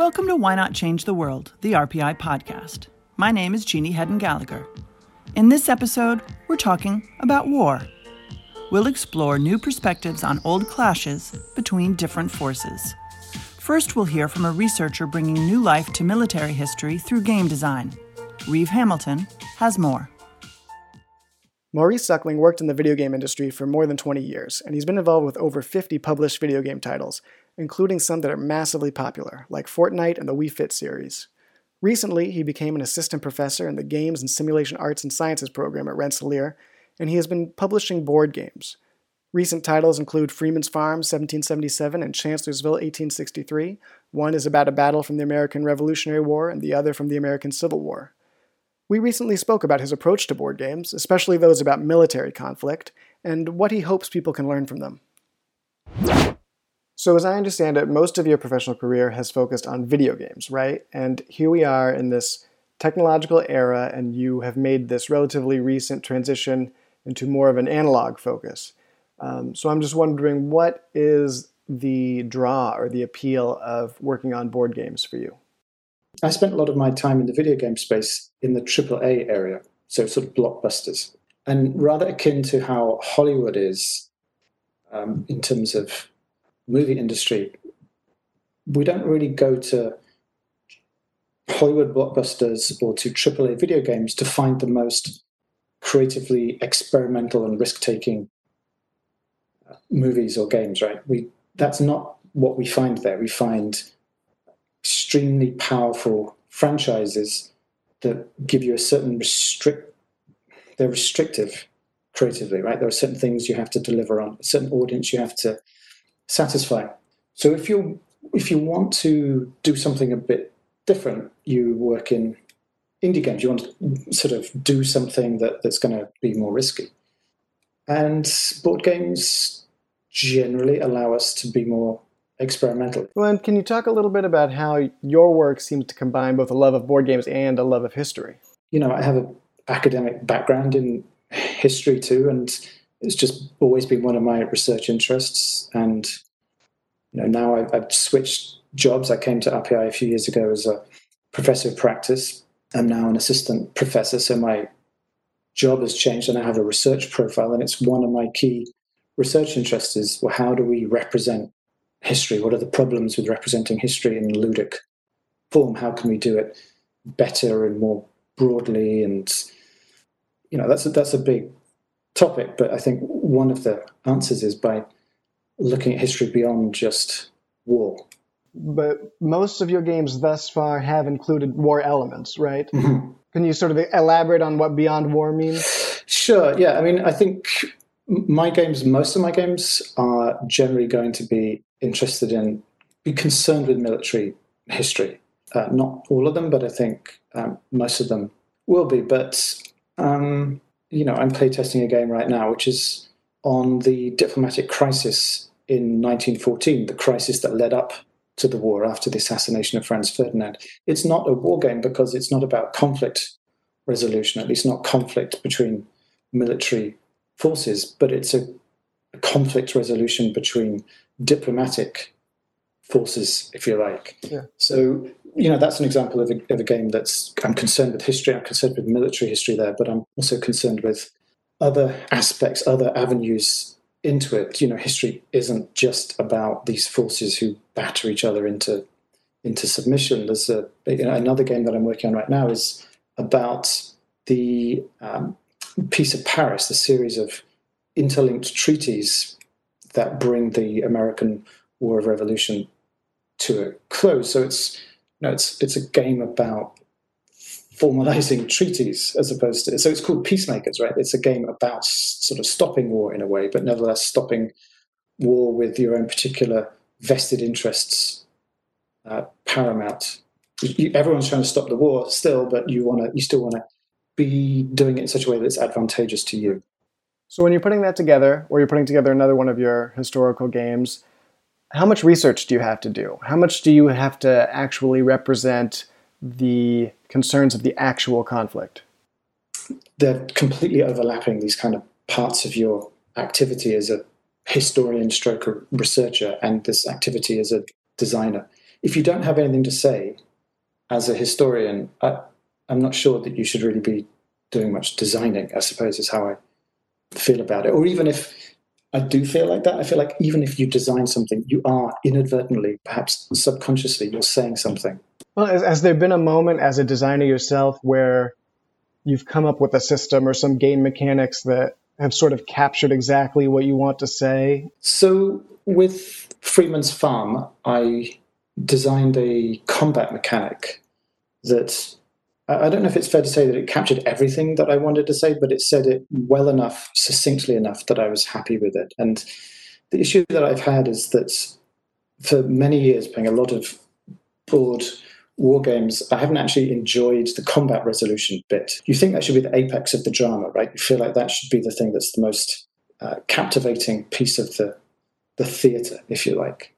Welcome to Why Not Change the World, the RPI podcast. My name is Jeannie Hedden Gallagher. In this episode, we're talking about war. We'll explore new perspectives on old clashes between different forces. First, we'll hear from a researcher bringing new life to military history through game design. Reeve Hamilton has more. Maurice Suckling worked in the video game industry for more than 20 years, and he's been involved with over 50 published video game titles, including some that are massively popular, like Fortnite and the Wii Fit series. Recently, he became an assistant professor in the Games and Simulation Arts and Sciences program at Rensselaer, and he has been publishing board games. Recent titles include Freeman's Farm 1777 and Chancellorsville 1863. One is about a battle from the American Revolutionary War, and the other from the American Civil War. We recently spoke about his approach to board games, especially those about military conflict, and what he hopes people can learn from them. So, as I understand it, most of your professional career has focused on video games, right? And here we are in this technological era, and you have made this relatively recent transition into more of an analog focus. Um, so, I'm just wondering what is the draw or the appeal of working on board games for you? I spent a lot of my time in the video game space in the AAA area, so sort of blockbusters, and rather akin to how Hollywood is um, in terms of movie industry, we don't really go to Hollywood blockbusters or to AAA video games to find the most creatively experimental and risk-taking uh, movies or games, right? We that's not what we find there. We find extremely powerful franchises that give you a certain restrict. They're restrictive creatively, right? There are certain things you have to deliver on, a certain audience you have to satisfy. So if you if you want to do something a bit different, you work in indie games. You want to sort of do something that, that's going to be more risky. And board games generally allow us to be more experimental. Well, and can you talk a little bit about how your work seems to combine both a love of board games and a love of history? You know, I have an academic background in history too, and it's just always been one of my research interests. And you know, now I've, I've switched jobs. I came to RPI a few years ago as a professor of practice. I'm now an assistant professor, so my job has changed, and I have a research profile. And it's one of my key research interests: is well, how do we represent history? What are the problems with representing history in ludic form? How can we do it better and more broadly? And you know, that's a, that's a big topic, but I think one of the answers is by looking at history beyond just war. But most of your games thus far have included war elements, right? Mm-hmm. Can you sort of elaborate on what beyond war means? Sure. Yeah. I mean, I think my games, most of my games, are generally going to be interested in, be concerned with military history. Uh, not all of them, but I think um, most of them will be. But um, you know, I'm playtesting a game right now, which is on the diplomatic crisis in 1914, the crisis that led up to the war after the assassination of Franz Ferdinand. It's not a war game because it's not about conflict resolution, at least not conflict between military forces, but it's a, a conflict resolution between diplomatic forces, if you like. Yeah. So you know that's an example of a, of a game that's i'm concerned with history i'm concerned with military history there but i'm also concerned with other aspects other avenues into it you know history isn't just about these forces who batter each other into into submission. There's a you know, another game that i'm working on right now is about the um, peace of paris the series of interlinked treaties that bring the american war of revolution to a close. So it's you know, it's it's a game about formalizing treaties as opposed to so it's called peacemakers right? It's a game about sort of stopping war in a way but nevertheless stopping war with your own particular vested interests uh, paramount. You, everyone's trying to stop the war still but you want to you still want to be doing it in such a way that's advantageous to you. So when you're putting that together or you're putting together another one of your historical games how much research do you have to do? How much do you have to actually represent the concerns of the actual conflict? They're completely overlapping these kind of parts of your activity as a historian stroke researcher and this activity as a designer. if you don't have anything to say as a historian, I, I'm not sure that you should really be doing much designing, I suppose is how I feel about it. Or even if I do feel like that, I feel like even if you design something, you are inadvertently, perhaps subconsciously, you're saying something. Well, has, has there been a moment as a designer yourself where you've come up with a system or some game mechanics that have sort of captured exactly what you want to say? So with Freeman's Farm, I designed a combat mechanic that I don't know if it's fair to say that it captured everything that I wanted to say, but it said it well enough, succinctly enough that I was happy with it. And the issue that I've had is that for many years, playing a lot of board war games, I haven't actually enjoyed the combat resolution bit. You think that should be the apex of the drama, right? You feel like that should be the thing that's the most uh, captivating piece of the the theatre, if you like.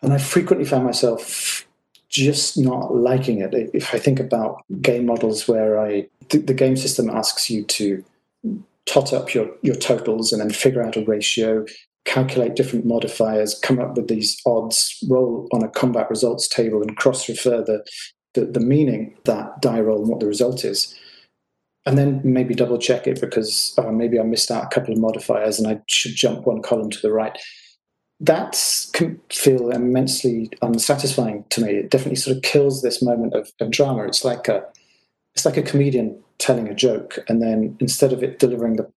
And I frequently found myself just not liking it. If I think about game models where I the, the game system asks you to tot up your, your totals and then figure out a ratio, calculate different modifiers, come up with these odds, roll on a combat results table, and cross refer the, the, the meaning that die roll and what the result is. And then maybe double check it because uh, maybe I missed out a couple of modifiers and I should jump one column to the right. That can feel immensely unsatisfying to me. It definitely sort of kills this moment of, of drama. It's like a it's like a comedian telling a joke, and then instead of it delivering the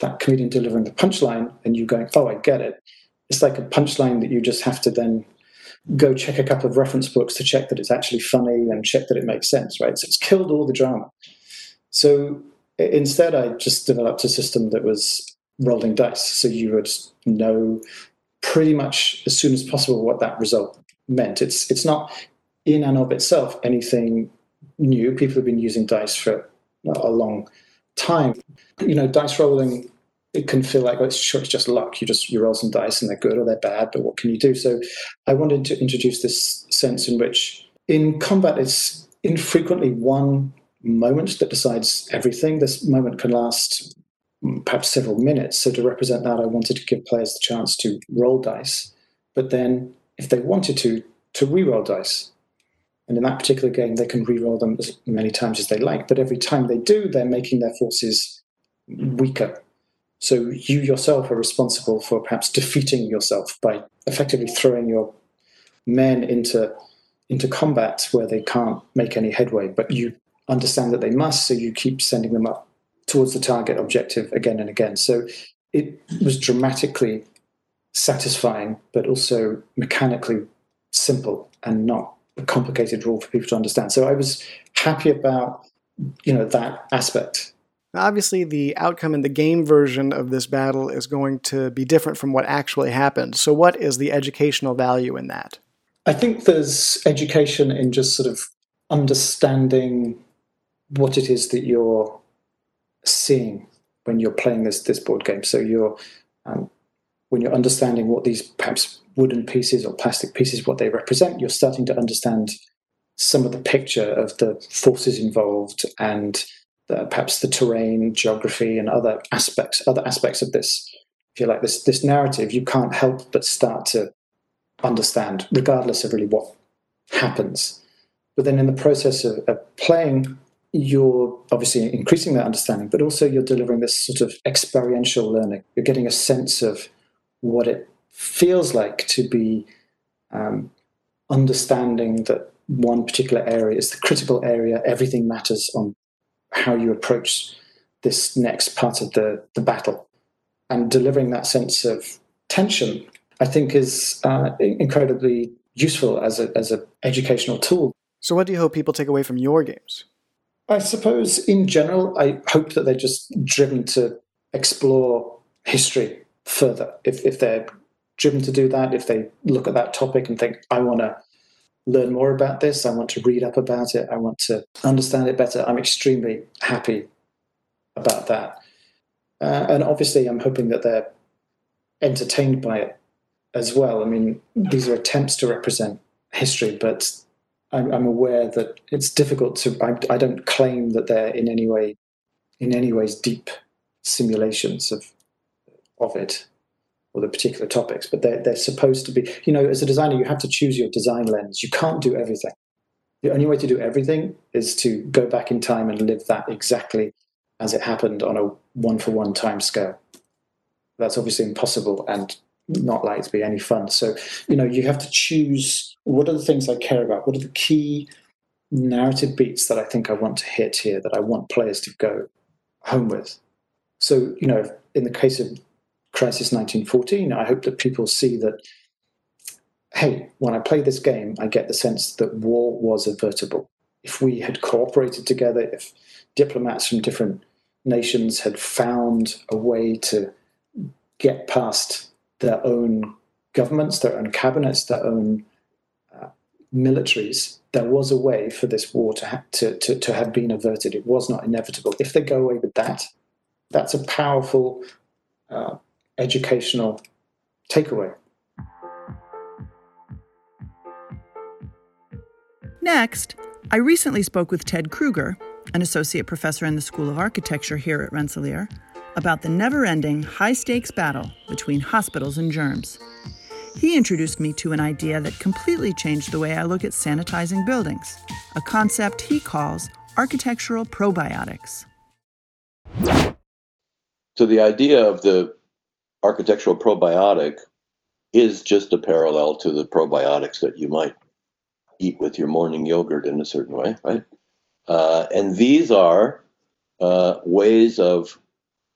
that comedian delivering the punchline and you going, oh, I get it. It's like a punchline that you just have to then go check a couple of reference books to check that it's actually funny and check that it makes sense, right? So it's killed all the drama. So instead, I just developed a system that was rolling dice. So you would know pretty much as soon as possible what that result meant. It's it's not in and of itself anything new. People have been using dice for a long time. You know, dice rolling it can feel like it's sure it's just luck. You just you roll some dice and they're good or they're bad, but what can you do? So I wanted to introduce this sense in which in combat it's infrequently one moment that decides everything. This moment can last perhaps several minutes. So to represent that, I wanted to give players the chance to roll dice, but then if they wanted to, to re-roll dice. And in that particular game, they can re-roll them as many times as they like. But every time they do, they're making their forces weaker. So you yourself are responsible for perhaps defeating yourself by effectively throwing your men into into combat where they can't make any headway, but you understand that they must, so you keep sending them up towards the target objective again and again. So it was dramatically satisfying, but also mechanically simple and not a complicated rule for people to understand. So I was happy about you know that aspect. Now, obviously, the outcome in the game version of this battle is going to be different from what actually happened. So, what is the educational value in that? I think there's education in just sort of understanding what it is that you're seeing when you're playing this this board game. So you're um, when you're understanding what these perhaps wooden pieces or plastic pieces what they represent, you're starting to understand some of the picture of the forces involved and the, perhaps the terrain, geography, and other aspects other aspects of this. If you like this this narrative, you can't help but start to understand, regardless of really what happens. But then in the process of, of playing you're obviously increasing that understanding, but also you're delivering this sort of experiential learning. You're getting a sense of what it feels like to be um, understanding that one particular area is the critical area. Everything matters on how you approach this next part of the, the battle. And delivering that sense of tension, I think, is uh, incredibly useful as a as an educational tool. So, what do you hope people take away from your games? I suppose in general, I hope that they're just driven to explore history further. If, if they're driven to do that, if they look at that topic and think, I want to learn more about this, I want to read up about it, I want to understand it better, I'm extremely happy about that. Uh, and obviously, I'm hoping that they're entertained by it as well. I mean, these are attempts to represent history, but I'm, I'm aware that it's difficult to. I, I, don't claim that they're in any way, in any ways, deep simulations of of it. Or the particular topics, but they're, they're supposed to be, you know, as a designer, you have to choose your design lens. You can't do everything. The only way to do everything is to go back in time and live that exactly as it happened on a one for one time scale. That's obviously impossible and not likely to be any fun. So, you know, you have to choose what are the things I care about? What are the key narrative beats that I think I want to hit here that I want players to go home with? So, you know, in the case of Crisis 1914, I hope that people see that, hey, when I play this game, I get the sense that war was avertible. If we had cooperated together, if diplomats from different nations had found a way to get past their own governments, their own cabinets, their own uh, militaries, there was a way for this war to, ha- to, to, to have been averted. It was not inevitable. If they go away with that, that's a powerful uh, educational takeaway. Next, I recently spoke with Ted Krueger, an associate professor in the School of Architecture here at Rensselaer, about the never ending, high stakes battle between hospitals and germs. He introduced me to an idea that completely changed the way I look at sanitizing buildings, a concept he calls architectural probiotics. So, the idea of the architectural probiotic is just a parallel to the probiotics that you might eat with your morning yogurt in a certain way, right? Uh, and these are uh, ways of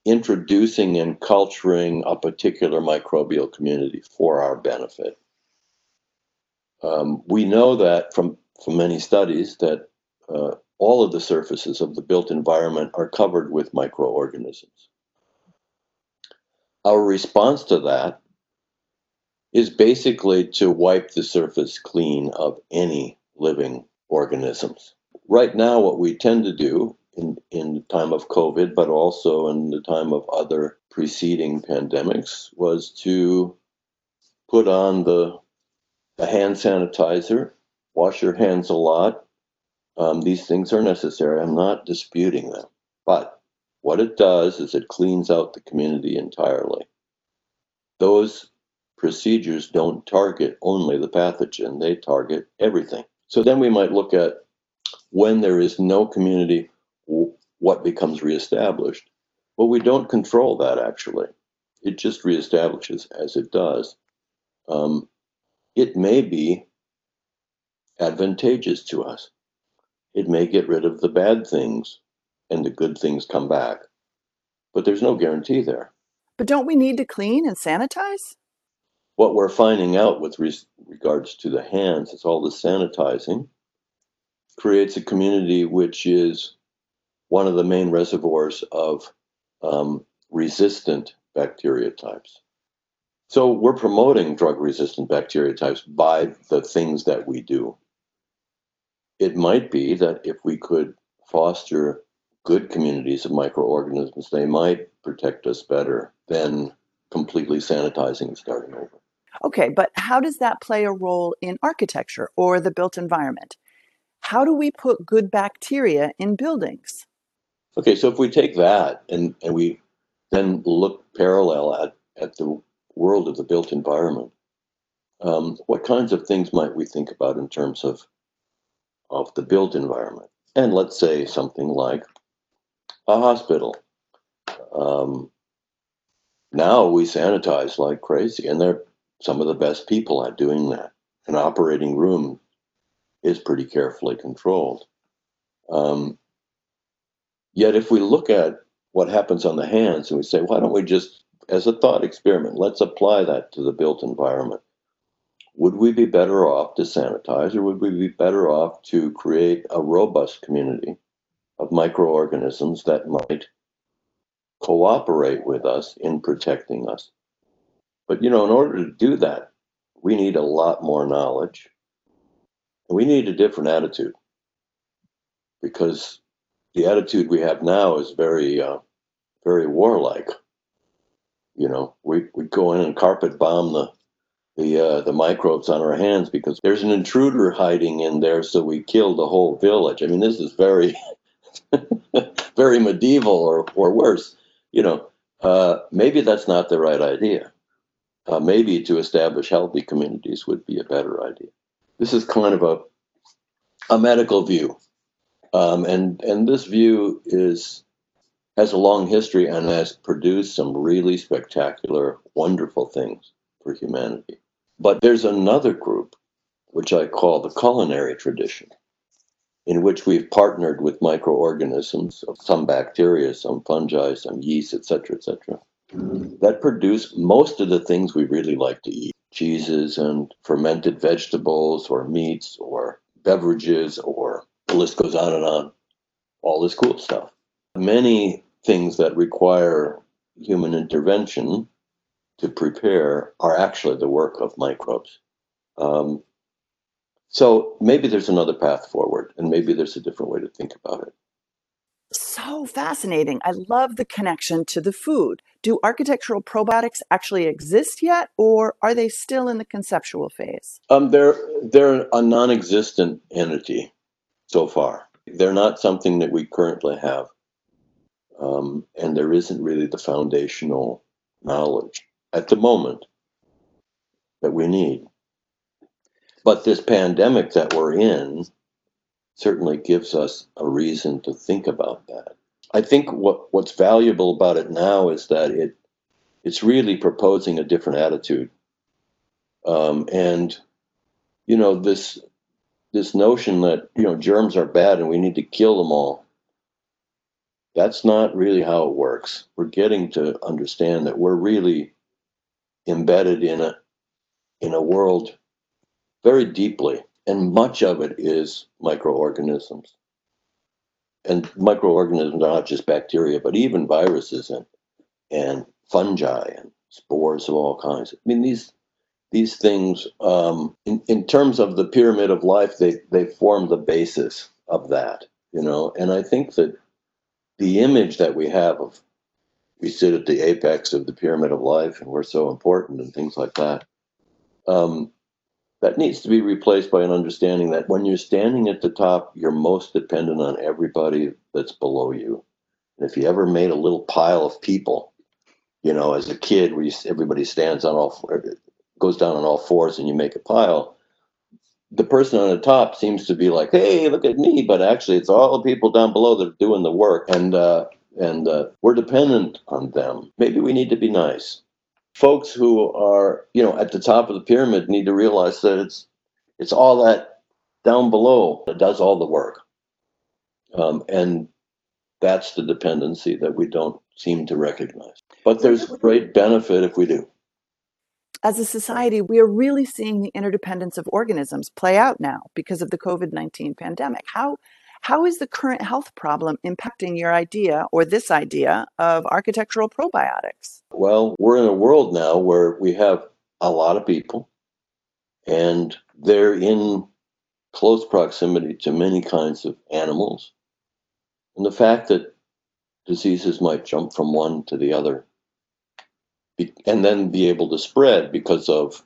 introducing and culturing a particular microbial community for our benefit. Um, we know that from, from many studies that uh, all of the surfaces of the built environment are covered with microorganisms. Our response to that is basically to wipe the surface clean of any living organisms. Right now, what we tend to do in, in the time of COVID, but also in the time of other preceding pandemics, was to put on the, the hand sanitizer, wash your hands a lot. Um, these things are necessary. I'm not disputing them. But what it does is it cleans out the community entirely. Those procedures don't target only the pathogen, they target everything. So then we might look at when there is no community what becomes reestablished. Well, we don't control that actually. It just reestablishes as it does. Um, it may be advantageous to us. It may get rid of the bad things and the good things come back. But there's no guarantee there. But don't we need to clean and sanitize? What we're finding out with re- regards to the hands is all the sanitizing creates a community which is one of the main reservoirs of um, resistant bacteria types. So we're promoting drug resistant bacteria types by the things that we do. It might be that if we could foster good communities of microorganisms, they might protect us better than completely sanitizing and starting over. Okay, but how does that play a role in architecture or the built environment? How do we put good bacteria in buildings? Okay, so if we take that and, and we then look parallel at, at the world of the built environment, um, what kinds of things might we think about in terms of, of the built environment? And let's say something like a hospital. Um, now we sanitize like crazy, and they're some of the best people at doing that. An operating room is pretty carefully controlled. Um, Yet, if we look at what happens on the hands and we say, why don't we just, as a thought experiment, let's apply that to the built environment? Would we be better off to sanitize or would we be better off to create a robust community of microorganisms that might cooperate with us in protecting us? But, you know, in order to do that, we need a lot more knowledge. We need a different attitude because the attitude we have now is very, uh, very warlike. You know, we we go in and carpet bomb the the uh, the microbes on our hands because there's an intruder hiding in there, so we kill the whole village. I mean, this is very, very medieval or or worse. You know, uh, maybe that's not the right idea. uh, maybe to establish healthy communities would be a better idea. This is kind of a a medical view, um, and and this view is has a long history and has produced some really spectacular, wonderful things for humanity. But there's another group, which I call the culinary tradition, in which we've partnered with microorganisms, some bacteria, some fungi, some yeast, etc., etc., that produce most of the things we really like to eat cheeses and fermented vegetables or meats or beverages or the list goes on and on all this cool stuff many things that require human intervention to prepare are actually the work of microbes um, so maybe there's another path forward and maybe there's a different way to think about it so fascinating. I love the connection to the food. Do architectural probiotics actually exist yet, or are they still in the conceptual phase? Um, they're they're a non-existent entity so far. They're not something that we currently have, um, and there isn't really the foundational knowledge at the moment that we need. But this pandemic that we're in certainly gives us a reason to think about that. I think what, what's valuable about it now is that it it's really proposing a different attitude. Um, and you know this this notion that you know germs are bad and we need to kill them all. That's not really how it works. We're getting to understand that we're really embedded in a in a world very deeply and much of it is microorganisms. And microorganisms are not just bacteria, but even viruses and and fungi and spores of all kinds. I mean, these these things, um, in, in terms of the pyramid of life, they they form the basis of that, you know. And I think that the image that we have of we sit at the apex of the pyramid of life and we're so important and things like that. Um, that needs to be replaced by an understanding that when you're standing at the top, you're most dependent on everybody that's below you. And if you ever made a little pile of people, you know, as a kid, where you, everybody stands on all, goes down on all fours, and you make a pile, the person on the top seems to be like, "Hey, look at me," but actually, it's all the people down below that are doing the work, and uh, and uh, we're dependent on them. Maybe we need to be nice folks who are you know at the top of the pyramid need to realize that it's it's all that down below that does all the work. Um, and that's the dependency that we don't seem to recognize. But there's great benefit if we do. As a society, we are really seeing the interdependence of organisms play out now because of the COVID 19 pandemic. How, how is the current health problem impacting your idea or this idea of architectural probiotics? Well, we're in a world now where we have a lot of people and they're in close proximity to many kinds of animals. And the fact that diseases might jump from one to the other and then be able to spread because of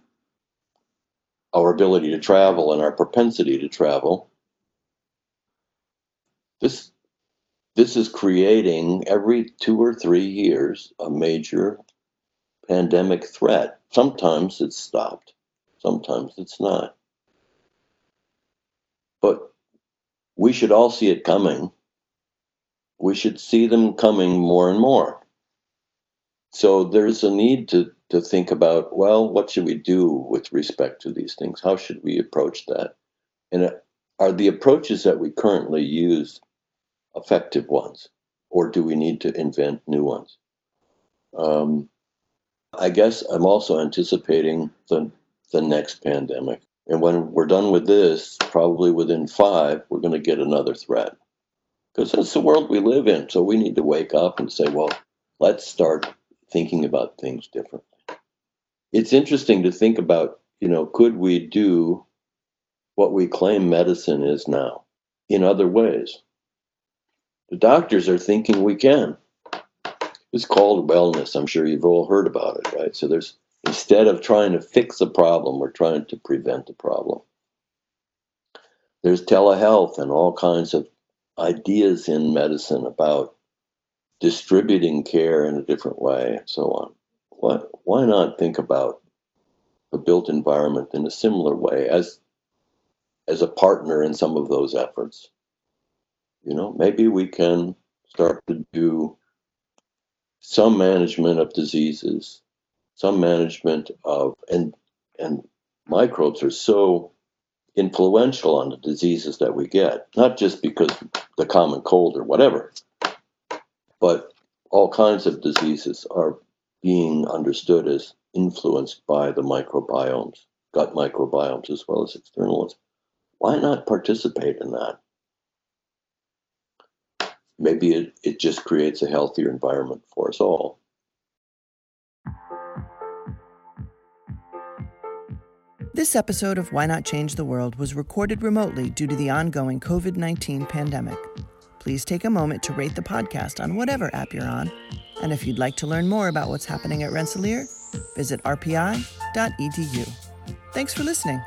our ability to travel and our propensity to travel this this is creating every two or three years a major pandemic threat. Sometimes it's stopped, sometimes it's not. But we should all see it coming. We should see them coming more and more. So there's a need to, to think about well, what should we do with respect to these things? How should we approach that? And uh, are the approaches that we currently use effective ones, or do we need to invent new ones? Um, I guess I'm also anticipating the the next pandemic, and when we're done with this, probably within five, we're going to get another threat, because that's the world we live in. So we need to wake up and say, well, let's start thinking about things differently. It's interesting to think about, you know, could we do what we claim medicine is now in other ways? The doctors are thinking we can. It's called wellness. I'm sure you've all heard about it, right? So there's instead of trying to fix a problem, we're trying to prevent a problem. There's telehealth and all kinds of ideas in medicine about distributing care in a different way and so on. Why, why not think about the built environment in a similar way as as a partner in some of those efforts. You know, maybe we can start to do some management of diseases, some management of and and microbes are so influential on the diseases that we get, not just because the common cold or whatever, but all kinds of diseases are being understood as influenced by the microbiomes, gut microbiomes as well as external ones. Why not participate in that? Maybe it, it just creates a healthier environment for us all. This episode of Why Not Change the World was recorded remotely due to the ongoing COVID 19 pandemic. Please take a moment to rate the podcast on whatever app you're on. And if you'd like to learn more about what's happening at Rensselaer, visit rpi.edu. Thanks for listening.